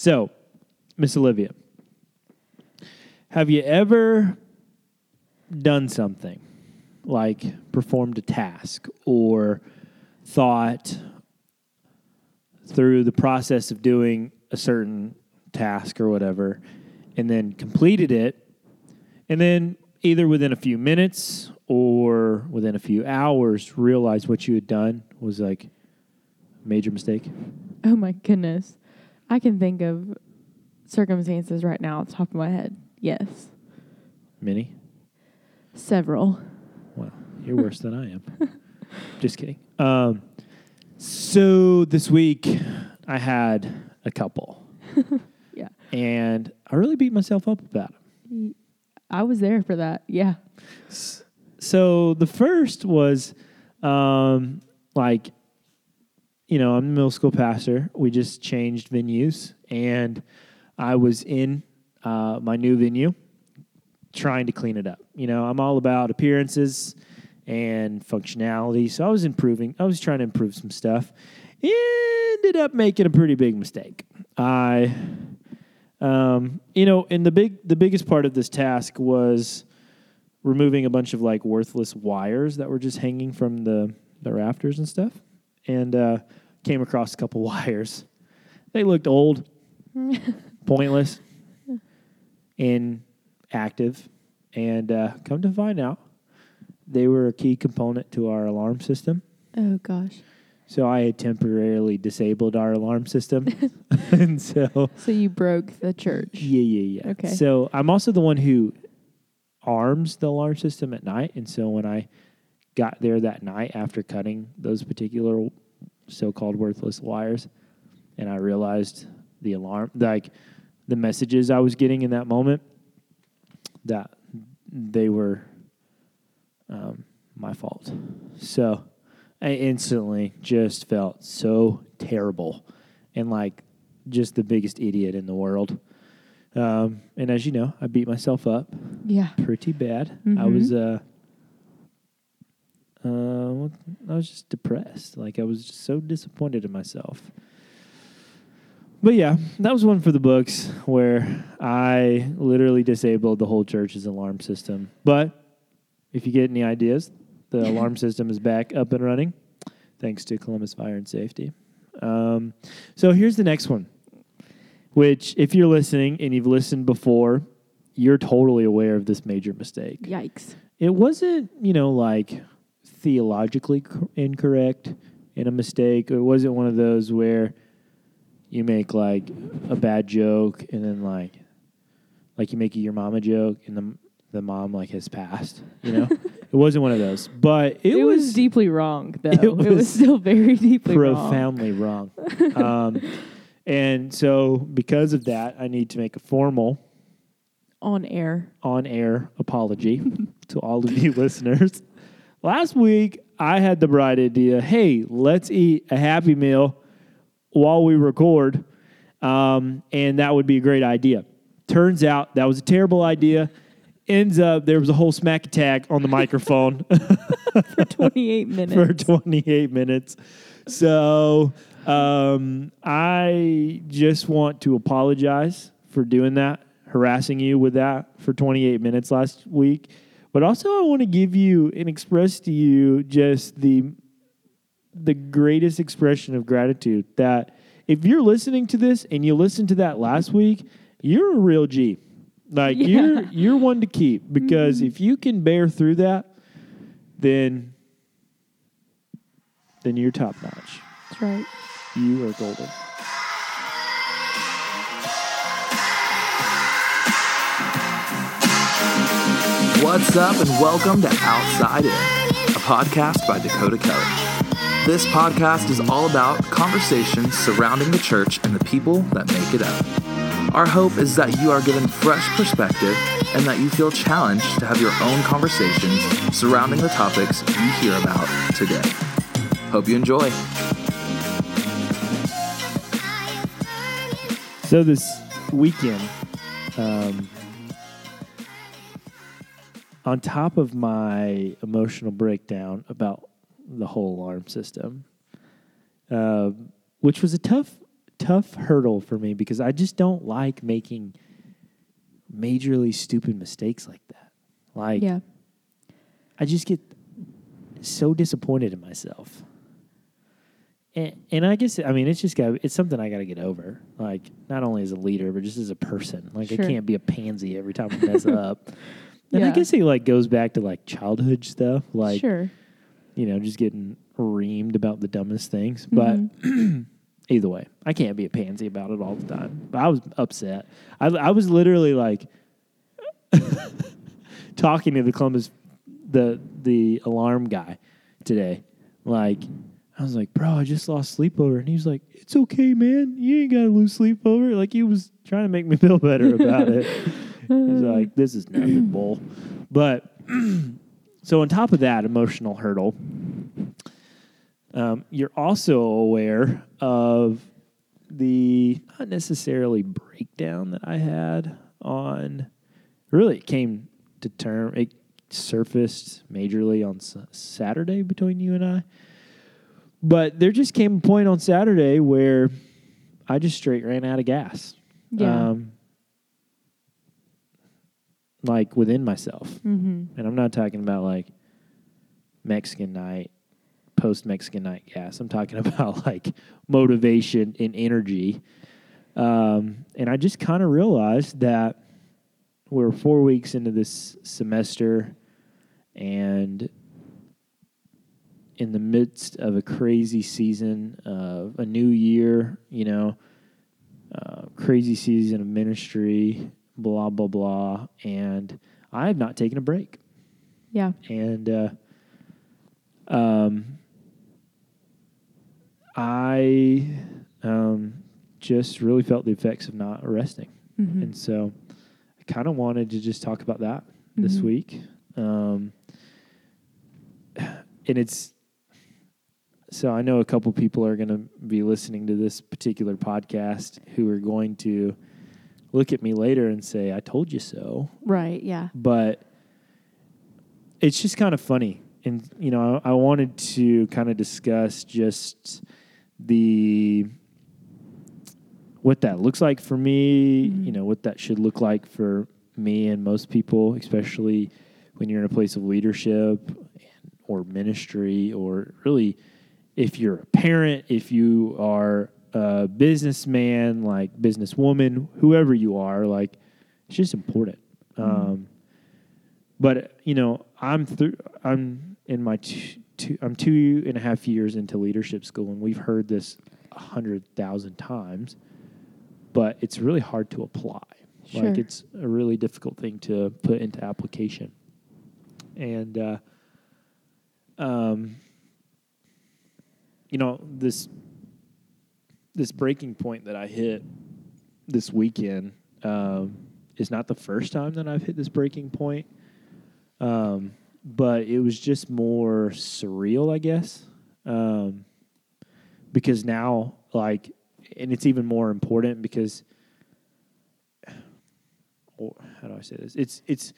So, Miss Olivia, have you ever done something like performed a task or thought through the process of doing a certain task or whatever and then completed it and then either within a few minutes or within a few hours realized what you had done was like a major mistake Oh my goodness. I can think of circumstances right now off the top of my head. Yes. many Several. Well, you're worse than I am. Just kidding. Um, so this week I had a couple, Yeah. and I really beat myself up about them. I was there for that. Yeah. So the first was, um, like, you know, I'm the middle school pastor. We just changed venues, and I was in uh, my new venue trying to clean it up. You know, I'm all about appearances and functionality, so I was improving. I was trying to improve some stuff. Ended up making a pretty big mistake. I, um, you know, and the big, the biggest part of this task was removing a bunch of like worthless wires that were just hanging from the the rafters and stuff, and uh, came across a couple wires. They looked old, pointless, inactive, and uh, come to find out, they were a key component to our alarm system. Oh gosh. So I had temporarily disabled our alarm system, and so So you broke the church. yeah, yeah, yeah. Okay. So I'm also the one who arms the alarm system at night, and so when I got there that night after cutting those particular so-called worthless wires, and I realized the alarm, like the messages I was getting in that moment, that they were um, my fault. So I instantly just felt so terrible and like just the biggest idiot in the world. Um, and as you know, I beat myself up Yeah. pretty bad. I Mhm. was uh, uh, I was just depressed. Like I was just so disappointed in myself. But yeah, that was one for the books where I literally disabled the whole church's alarm system. But if you get any ideas, the alarm system is back up and running, thanks to Columbus Fire and Safety. Um, so here's the next one, which if you're listening and you've listened before, you're totally aware of this major mistake. Yikes. It wasn't, you know, like theologically incorrect and a mistake. It wasn't one of those where you make like a bad joke and then like like you make a your mama joke and the the mom like has passed, you know? it wasn't one of those. But it, It, was, was, deeply wrong though. it It was, was still very deeply wrong. profoundly wrong. um, and so because of that, I need to make a formal On air. on air apology to all of you listeners. Last week, I had the bright idea hey, let's eat a Happy Meal while we record, um, and that would be a great idea. Turns out that was a terrible idea. Ends up, there was a whole smack attack on the microphone for 28 minutes. for 28 minutes. So um, I just want to apologize for doing that, harassing you with that for 28 minutes last week. But also, I want to give you and express to you just the the greatest expression of gratitude that if you're listening to this and you listened to that last week, you're a real G. Like Yeah. you're you're one to keep mm-hmm. because if you can bear through that, then then you're top notch. That's right. You are golden. What's up, and welcome to Outside In, a podcast by Dakota Kelly. This podcast is all about conversations surrounding the church and the people that make it up. Our hope is that you are given fresh perspective and that you feel challenged to have your own conversations surrounding the topics you hear about today. Hope you enjoy. So this weekend, um, on top of my emotional breakdown about the whole alarm system, uh, which was a tough, tough hurdle for me because I just don't like making majorly stupid mistakes like that. Like yeah. I just get so disappointed in myself. And, and I guess I mean it's just got it's something I got to get over. Like not only as a leader, but just as a person. Like Sure. I can't be a pansy every time I mess up. And I guess it like goes back to like childhood stuff, like sure. you know, just getting reamed about the dumbest things. But Mhm. either way, I can't be a pansy about it all the time. But I was upset. I, I was literally like talking to the Columbus, the the alarm guy today. Like, I was like, bro, I just lost sleep over, and he was like, it's okay, man. You ain't gotta lose sleep over. Like he was trying to make me feel better about it. He's like, this is nothing, bull. But so on top of that emotional hurdle, um, you're also aware of the not necessarily breakdown that I had on. Really, it came to term. It surfaced majorly on S- Saturday between you and I. But there just came a point on Saturday where I just straight ran out of gas. Yeah. Um, like within myself. mm-hmm. And I'm not talking about like Mexican night, post Mexican night gas. I'm talking about like motivation and energy. Um, and I just kind of realized that we're four weeks into this semester and in the midst of a crazy season of a new year, you know, uh, crazy season of ministry, blah, blah, blah. And I have not taken a break Yeah. and uh, um, I um, just really felt the effects of not resting, Mm-hmm. and so I kind of wanted to just talk about that this Mhm. week. Um, and it's so I know a couple people are going to be listening to this particular podcast who are going to look at me later and say, "I told you so." Right. Yeah. but it's just kind of funny and you know I, I wanted to kind of discuss just the what that looks like for me Mhm. you know what that should look like for me and most people especially when you're in a place of leadership or ministry or really if you're a parent if you are a businessman like businesswoman whoever you are like it's just important. Um, but you know i'm through i'm in my two, two i'm two and a half years into leadership school and we've heard this a hundred thousand times but it's really hard to apply. Sure. like it's a really difficult thing to put into application. And uh, um, you know this this breaking point that i hit this weekend um, is not the first time that I've hit this breaking point. Um, but it was just more surreal, I guess. Um, because now, like, and it's even more important because, how do I say this? It's, it's,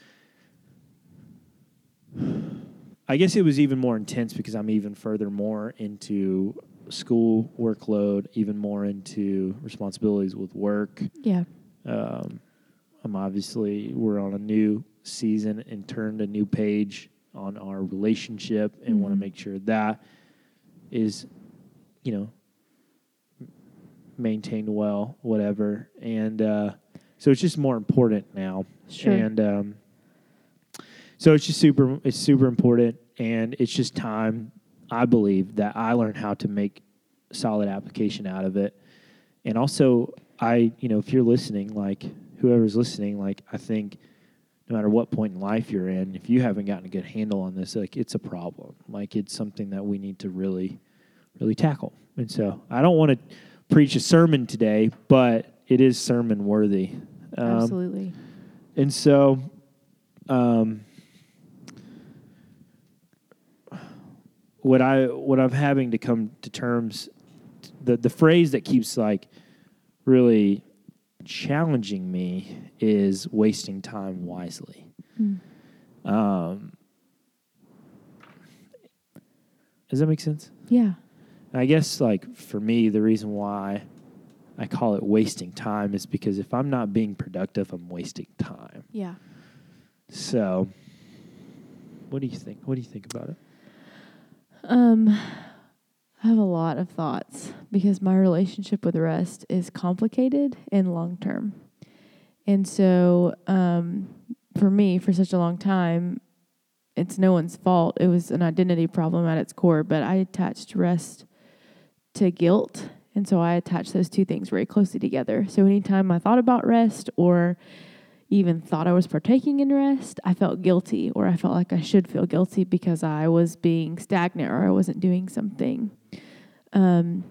I guess it was even more intense because I'm even further more into school workload, even more into responsibilities with work. Yeah. Um, I'm obviously we're on a new season and turned a new page on our relationship and want to make sure that is, you know, maintained well, whatever. And uh, so it's just more important now. Sure. And um, so it's just super. It's super important, and it's just time. I believe that I learned how to make solid application out of it, and also I, you know, if you're listening, like whoever's listening, like I think no matter what point in life you're in, if you haven't gotten a good handle on this, like it's a problem. Like it's something that we need to really, really tackle. And so I don't want to preach a sermon today, but it is sermon worthy. Um, Absolutely. and so, um, what I what I'm having to come to terms, the the phrase that keeps like really challenging me is wasting time wisely. Mm. Um, does that make sense? Yeah. I guess like for me, the reason why I call it wasting time is because if I'm not being productive, I'm wasting time. Yeah. So, what do you think? What do you think about it? Um, I have a lot of thoughts because my relationship with rest is complicated and long term. And so, um, for me, for such a long time, it's no one's fault. It was an identity problem at its core, but I attached rest to guilt. And so I attached those two things very closely together. So anytime I thought about rest or even thought I was partaking in rest, I felt guilty or I felt like I should feel guilty because I was being stagnant or I wasn't doing something. Um,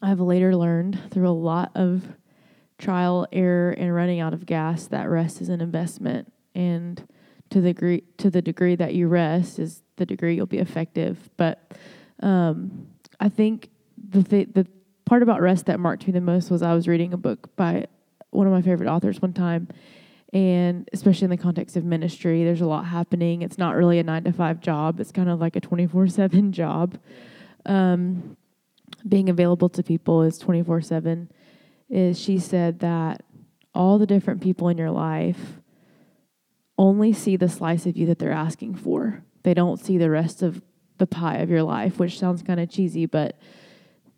I've later learned through a lot of trial, error, and running out of gas that rest is an investment. And to the degree to the degree that you rest is the degree you'll be effective. But um, I think the th- the part about rest that marked me the most was I was reading a book by one of my favorite authors one time, and especially in the context of ministry, there's a lot happening. It's not really a nine to five job; it's kind of like a twenty four seven job. Um, being available to people is twenty four seven. Is she said that all the different people in your life only see the slice of you that they're asking for. They don't see the rest of the pie of your life, which sounds kind of cheesy, but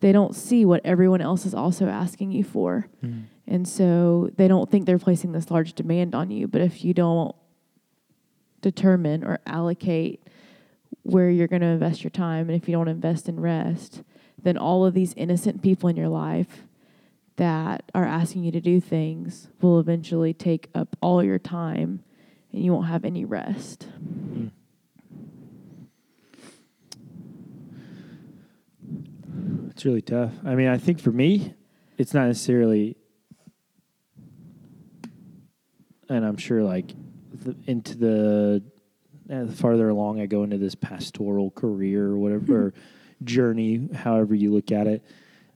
they don't see what everyone else is also asking you for. Mm-hmm. And so they don't think they're placing this large demand on you. But if you don't determine or allocate where you're going to invest your time, and if you don't invest in rest, then all of these innocent people in your life that are asking you to do things will eventually take up all your time and you won't have any rest. Mm. It's really tough. I mean, I think for me, it's not necessarily, and I'm sure like the, into the, uh, farther along I go into this pastoral career or whatever or journey, however you look at it,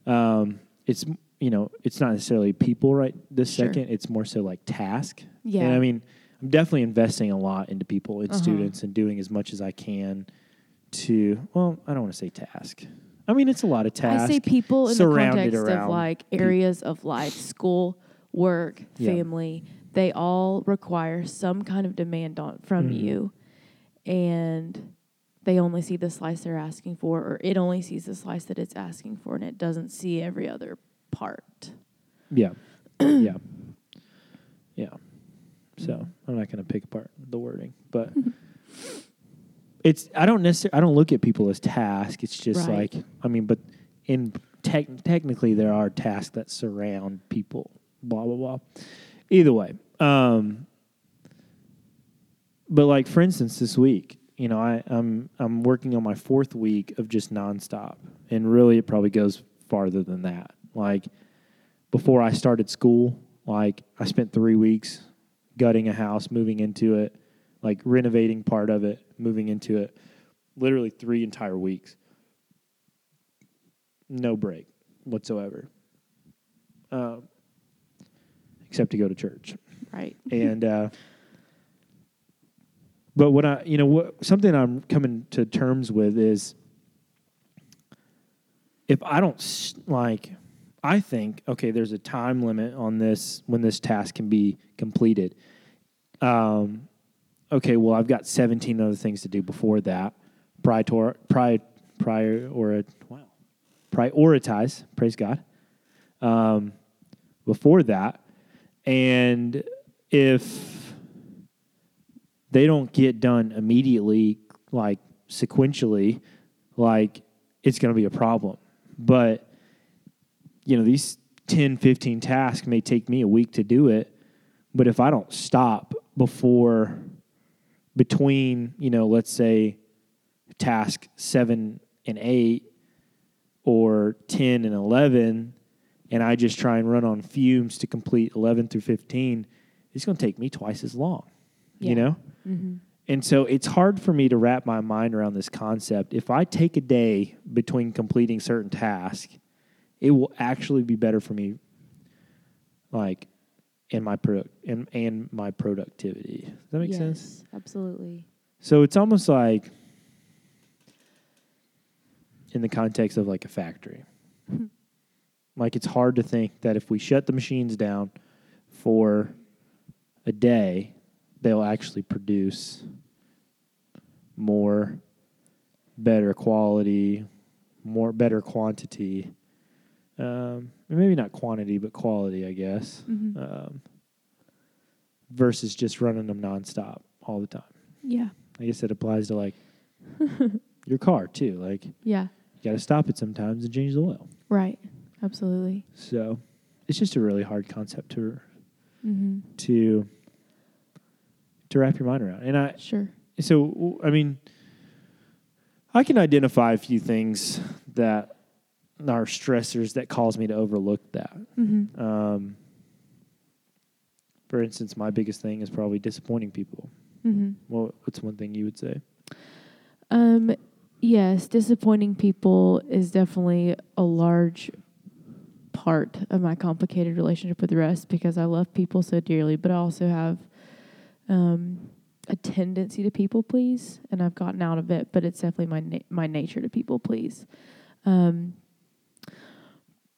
um, it's you know it's not necessarily people right this Sure. second. It's more so like task. Yeah. And I mean, I'm definitely investing a lot into people and Uh-huh. students and doing as much as I can to, well, I don't want to say task. I mean, it's a lot of tasks. I say people in the context of like areas of life, school, work, Yeah. They all require some kind of demand on from Mhm. you, and they only see the slice they're asking for, or it only sees the slice that it's asking for, and it doesn't see every other part. Yeah. yeah. Yeah. So I'm not going to pick apart the wording, but it's, I don't necessarily, I don't look at people as tasks. It's just Right. like, I mean, but in tech, technically there are tasks that surround people, blah, blah, blah. Either way. Um, but like, for instance, this week, you know, I, I'm, I'm working on my fourth week of just nonstop and really it probably goes farther than that. Like, before I started school, like I spent three weeks gutting a house, moving into it, like renovating part of it, moving into it. Literally three entire weeks. No break whatsoever. Um, except to go to church. Right. And uh, but what I you know what something I'm coming to terms with is if I don't like I think okay there's a time limit on this when this task can be completed. Um, okay, well I've got 17 other things to do before that. Prior prior prior or wow prioritize praise God. Um, before that, and if they don't get done immediately, like sequentially, like it's going to be a problem. But, you know, these 10, 15 tasks may take me a week to do it. But if I don't stop before, between, you know, let's say task seven and eight or 10 and 11, and I just try and run on fumes to complete 11 through 15, it's going to take me twice as long, you know? Mm-hmm. And so it's hard for me to wrap my mind around this concept. If I take a day between completing certain tasks, it will actually be better for me, like in my product and and my productivity. Does that make sense? Absolutely. So it's almost like in the context of like a factory. Like it's hard to think that if we shut the machines down for a day, they'll actually produce more better quality, more better quantity. Um, maybe not quantity, but quality, I guess. Mhm. Um, versus just running them nonstop all the time. yeah. I guess it applies to like your car too. Like yeah, you got to stop it sometimes and change the oil. Right. Absolutely. So it's just a really hard concept to Mm-hmm. to to wrap your mind around. And I Sure. so I mean, I can identify a few things that are stressors that cause me to overlook that. Mm-hmm. Um, for instance, my biggest thing is probably disappointing people. Mm-hmm. Well, what's one thing you would say? Um, yes, disappointing people is definitely a large part of my complicated relationship with rest because I love people so dearly, but I also have um, a tendency to people please, and I've gotten out of it. But it's definitely my na- my nature to people please. Um,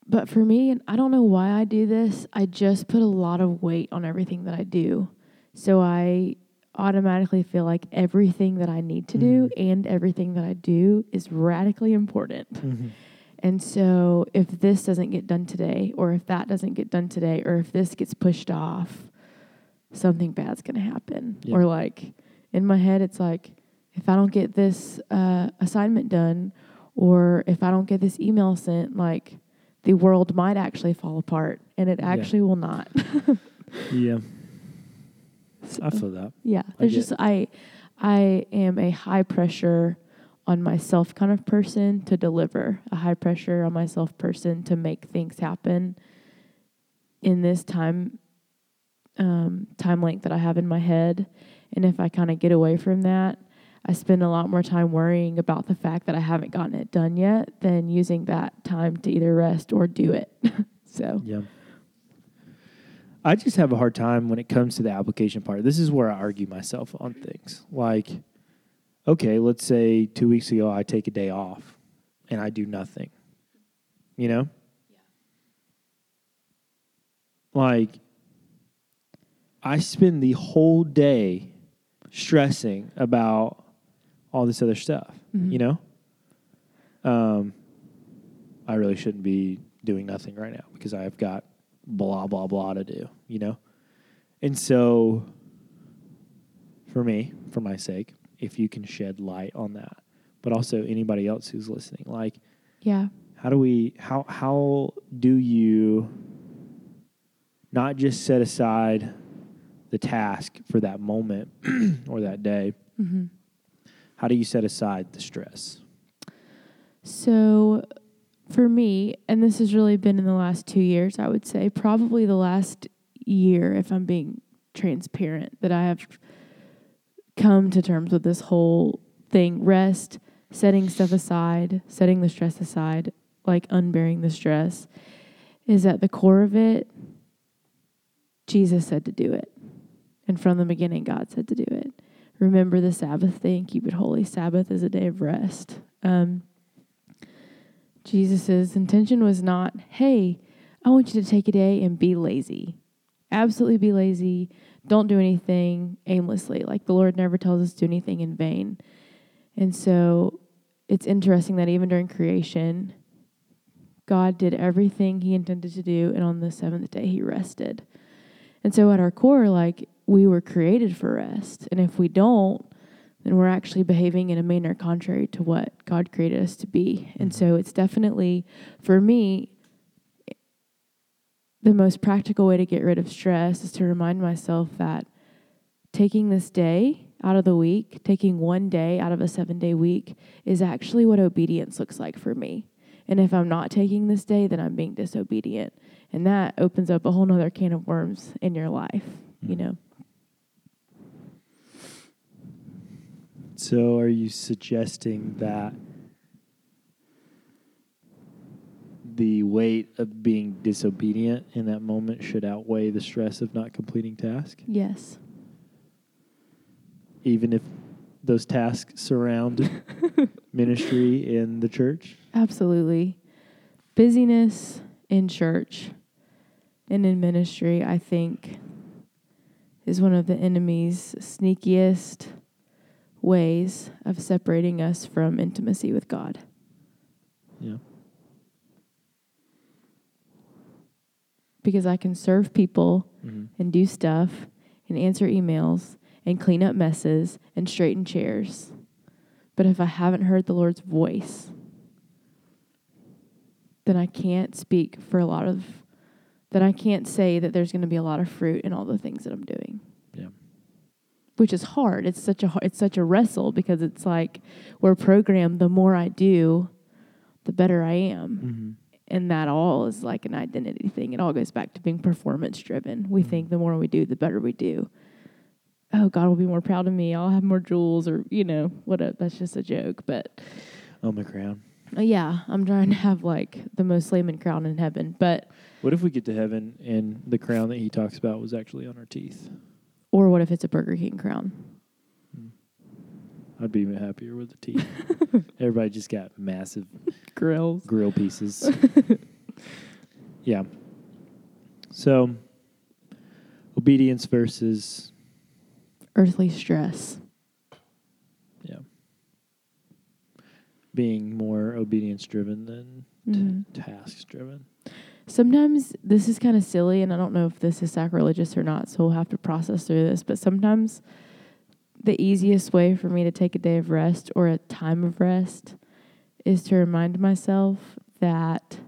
but for me, and I don't know why I do this, I just put a lot of weight on everything that I do. So I automatically feel like everything that I need to do and everything that I do is radically important. And so if this doesn't get done today, or if that doesn't get done today, or if this gets pushed off, something bad's going to happen. Yeah. Or like in my head, it's like, if I don't get this uh, assignment done, or if I don't get this email sent, like the world might actually fall apart, and it Yeah. actually will not. Yeah, I feel that. yeah, I there's get- just I I am a high pressure on myself kind of person to deliver, a high pressure on myself person to make things happen in this time um, time length that I have in my head. And if I kind of get away from that, I spend a lot more time worrying about the fact that I haven't gotten it done yet than using that time to either rest or do it. so Yeah. I just have a hard time when it comes to the application part. This is where I argue myself on things. Like, okay, let's say two weeks ago I take a day off and I do nothing. You know? Like, I spend the whole day stressing about all this other stuff, Mhm. you know? Um, I really shouldn't be doing nothing right now because I've got blah blah blah to do, you know? And so for me, for my sake, if you can shed light on that, but also anybody else who's listening, like yeah, how do we how how do you not just set aside the task for that moment or that day? mm-hmm. How do you set aside the stress? So, for me, and this has really been in the last two years, I would say, probably the last year, if I'm being transparent, that I have come to terms with this whole thing rest, setting stuff aside, setting the stress aside, like unbearing the stress, is at the core of it, Jesus said to do it. And from the beginning, God said to do it. Remember the Sabbath day and keep it holy. Sabbath is a day of rest. Um, Jesus' intention was not, hey, I want you to take a day and be lazy. Absolutely be lazy. Don't do anything aimlessly. Like the Lord never tells us to do anything in vain. And so it's interesting that even during creation, God did everything he intended to do, and on the seventh day he rested. And so at our core, like we were created for rest. And if we don't, then we're actually behaving in a manner contrary to what God created us to be. And mm-hmm. so it's definitely, for me, the most practical way to get rid of stress is to remind myself that taking this day out of the week, taking one day out of a seven day week, is actually what obedience looks like for me. And if I'm not taking this day, then I'm being disobedient. And that opens up a whole nother can of worms in your life, you hmm. know? So, are you suggesting that the weight of being disobedient in that moment should outweigh the stress of not completing tasks, Yes. even if those tasks surround ministry in the church? Absolutely. Busyness in church and in ministry, I think, is one of the enemy's sneakiest ways of separating us from intimacy with God. Yeah. Because I can serve people Mm-hmm. and do stuff and answer emails and clean up messes and straighten chairs. But if I haven't heard the Lord's voice, then I can't speak for a lot of, then I can't say that there's going to be a lot of fruit in all the things that I'm doing. Yeah. Which is hard. It's such a it's such a wrestle because it's like we're programmed. The more I do, the better I am Mm-hmm. And that all is like an identity thing. It all goes back to being performance driven. We Mhm. think the more we do, the better we do. Oh, God will be more proud of me. I'll have more jewels, or you know, what? A, that's just a joke. But Oh, my crown. yeah, I'm trying to have like the most flaming crown in heaven. But What if we get to heaven and the crown that he talks about was actually on our teeth? or what if it's a Burger King crown? I'd be even happier with the teeth. Everybody just got massive Grills. grill pieces. yeah. So, obedience versus Earthly stress. yeah, being more obedience driven than Mhm. tasks driven. Sometimes this is kind of silly, and I don't know if this is sacrilegious or not, so we'll have to process through this. But sometimes the easiest way for me to take a day of rest or a time of rest is to remind myself that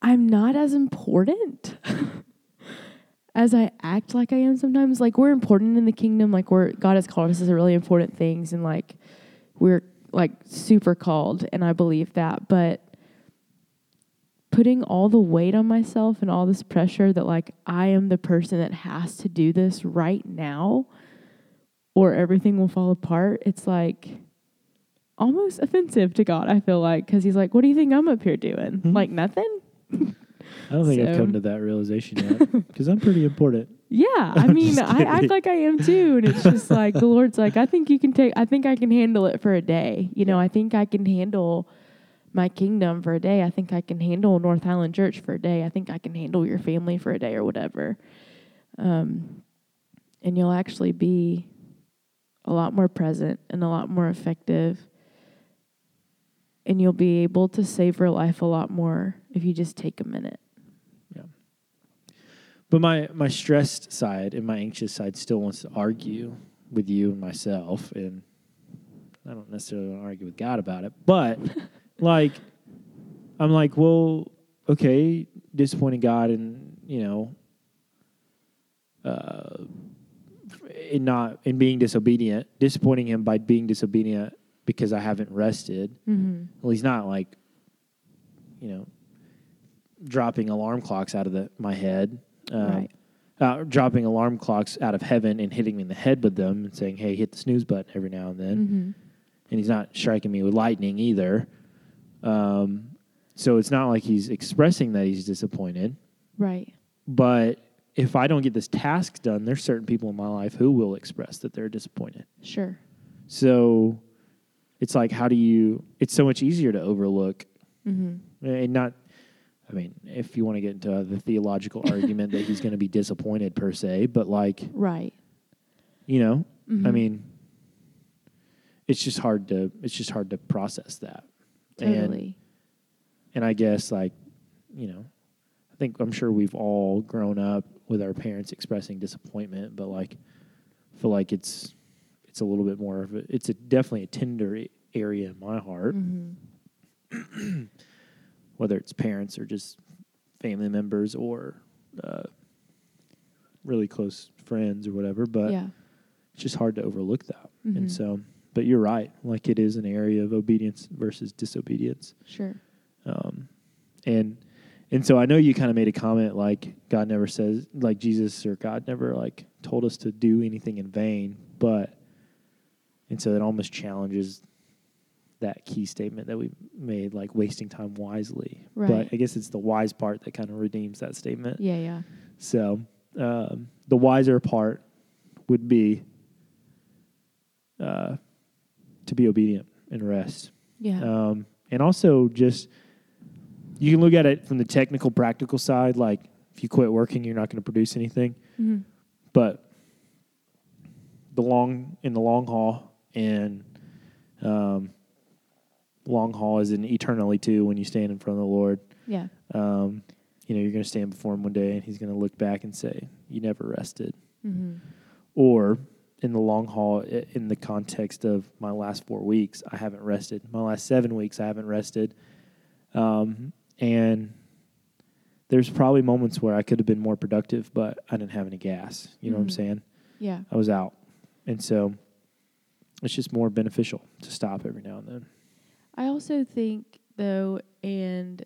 I'm not as important as I act like I am sometimes. Like we're important in the kingdom, like we're God has called us as really important things and like we're like super called and I believe that, but putting all the weight on myself and all this pressure that like I am the person that has to do this right now or everything will fall apart. It's like almost offensive to God, I feel like, cuz he's like, "What do you think I'm up here doing?" Mhm. Like nothing? I don't think I've come to that realization yet because I'm pretty important. Yeah, I mean, I act like I am too, and it's just like the Lord's like, I think you can take, I think I can handle it for a day. You know, I think I can handle my kingdom for a day. I think I can handle North Highland Church for a day. I think I can handle your family for a day or whatever. Um, and you'll actually be a lot more present and a lot more effective. And you'll be able to save savor life a lot more if you just take a minute. Yeah. But my my stressed side and my anxious side still wants to argue with you and myself, and I don't necessarily want to argue with God about it. But like, I'm like, well, okay, disappointing God, and you know, uh, in not in being disobedient, disappointing Him by being disobedient because I haven't rested. Mm-hmm. Well, he's not like, you know, dropping alarm clocks out of the, my head, um, Right. uh, dropping alarm clocks out of heaven and hitting me in the head with them and saying, "Hey, hit the snooze button every now and then." Mm-hmm. And he's not striking me with lightning either. Um, so it's not like he's expressing that he's disappointed. Right. But if I don't get this task done, there's certain people in my life who will express that they're disappointed. Sure. So it's like, how do you? It's so much easier to overlook Mm-hmm. and not i mean if you want to get into the theological argument that he's going to be disappointed per se but like Right. you know i Mhm. mean it's just hard to it's just hard to process that Totally. and i guess like you know i think i'm sure we've all grown up with our parents expressing disappointment but like I feel like it's it's a little bit more of a it's a definitely a tender area in my heart Mm-hmm. whether it's parents or just family members or uh, really close friends or whatever. But yeah. it's just hard to overlook that. Mhm. And so, but you're right. Like it is an area of obedience versus disobedience. Sure. Um, and and so I know you kind of made a comment like God never says like Jesus or God never like told us to do anything in vain, but and so it almost challenges that key statement that we made like wasting time wisely. Right. But I guess it's the wise part that kind of redeems that statement. Yeah. Yeah. So um, the wiser part would be uh, to be obedient and rest Yeah. um, and also just you can look at it from the technical, practical side. Like if you quit working, you're not going to produce anything. Mm-hmm. But the long in the long haul and um, long haul is in eternally too. When you stand in front of the Lord, Yeah. um, you know you're going to stand before Him one day, and He's going to look back and say, "You never rested." Mm-hmm. Or in the long haul, in the context of my last four weeks, I haven't rested. My last seven weeks, I haven't rested. Um, and there's probably moments where I could have been more productive, but I didn't have any gas. You know what I'm Mhm. saying? Yeah. I was out. And so it's just more beneficial to stop every now and then. I also think, though, and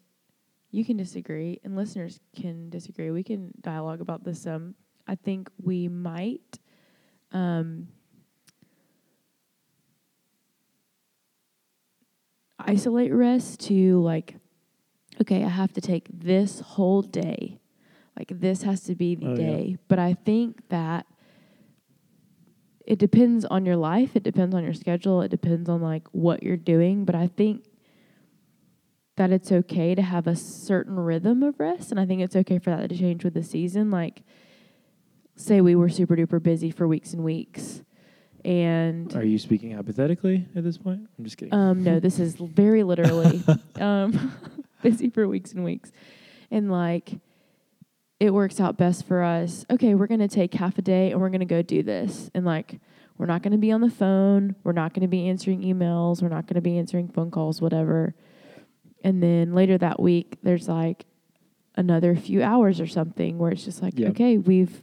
you can disagree, and listeners can disagree. We can dialogue about this. Um, I think we might. Um, isolate rest to like okay i have to take this whole day. Like this has to be the Oh, yeah. day. But i think that it depends on your life. It depends on your schedule. It depends on like what you're doing. But i think that it's okay to have a certain rhythm of rest. And i think it's okay for that to change with the season. Like say we were super duper busy for weeks and weeks and Are you speaking hypothetically at this point? I'm just kidding. um, no, this is very literally um, busy for weeks and weeks. And like, it works out best for us. Okay, we're going to take half a day and we're going to go do this. And like, we're not going to be on the phone. We're not going to be answering emails. We're not going to be answering phone calls, whatever. And then later that week, there's like another few hours or something where it's just like, Yeah. okay, we've,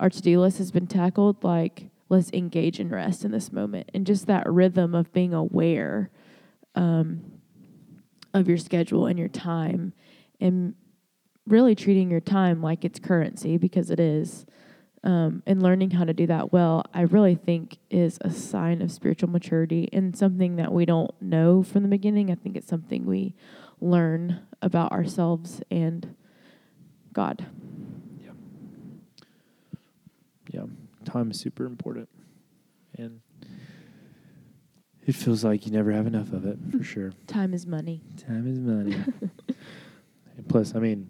our to do list has been tackled. Like, let's engage and rest in this moment. And just that rhythm of being aware um, of your schedule and your time and really treating your time like it's currency because it is. Um, and learning how to do that well, I really think is a sign of spiritual maturity and something that we don't know from the beginning. I think it's something we learn about ourselves and God. Yeah, time is super important, and it feels like you never have enough of it for sure. Time is money. Time is money. and plus, I mean,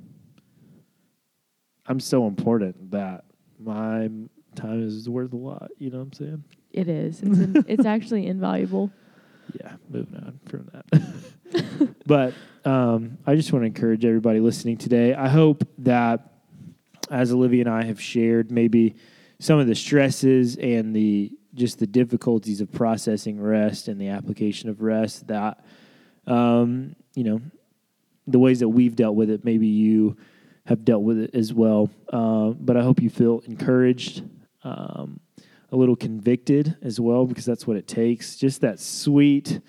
I'm so important that my time is worth a lot. You know what I'm saying? It is. It's, in, it's actually invaluable. Yeah, moving on from that. but um, I just want to encourage everybody listening today. I hope that as Olivia and I have shared, maybe some of the stresses and the just the difficulties of processing rest and the application of rest that um, you know the ways that we've dealt with it maybe you have dealt with it as well. Uh, but i hope you feel encouraged um, a little convicted as well because that's what it takes. Just that sweet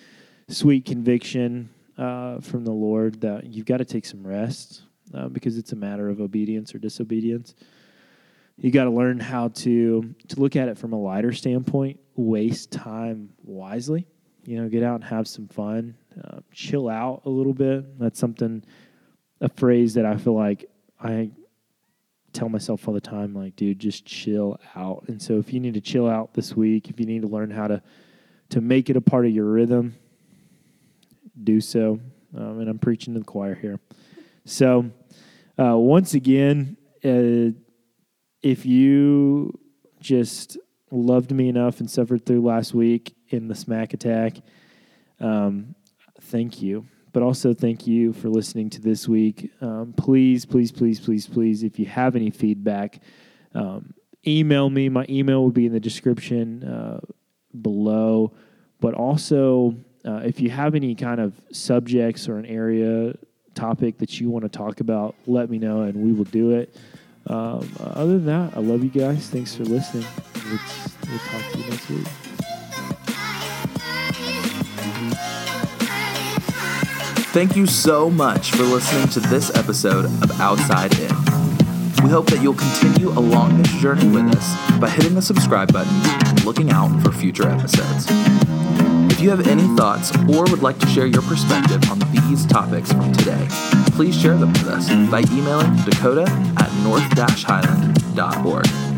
sweet conviction uh, from the lord that you've got to take some rest uh, because it's a matter of obedience or disobedience you got to learn how to to look at it from a lighter standpoint waste time wisely you know get out and have some fun uh, chill out a little bit. That's something a phrase that i feel like i tell myself all the time like dude just chill out. And so if you need to chill out this week if you need to learn how to to make it a part of your rhythm do so. Um, and i'm preaching to the choir here. So uh, once again uh, if you just loved me enough and suffered through last week in the smack attack, um, thank you. But also thank you for listening to this week. Um, please, please, please, please, please, if you have any feedback, um, email me. My email will be in the description uh, below. But also, uh, if you have any kind of subjects or an area topic that you want to talk about, let me know and we will do it. Um, other than that, I love you guys. Thanks for listening. We'll talk to you next week. Thank you so much for listening to this episode of Outside In. We hope that you'll continue along this journey with us by hitting the subscribe button and looking out for future episodes. If you have any thoughts or would like to share your perspective on these topics from today, please share them with us by emailing dakota at north-highland.org.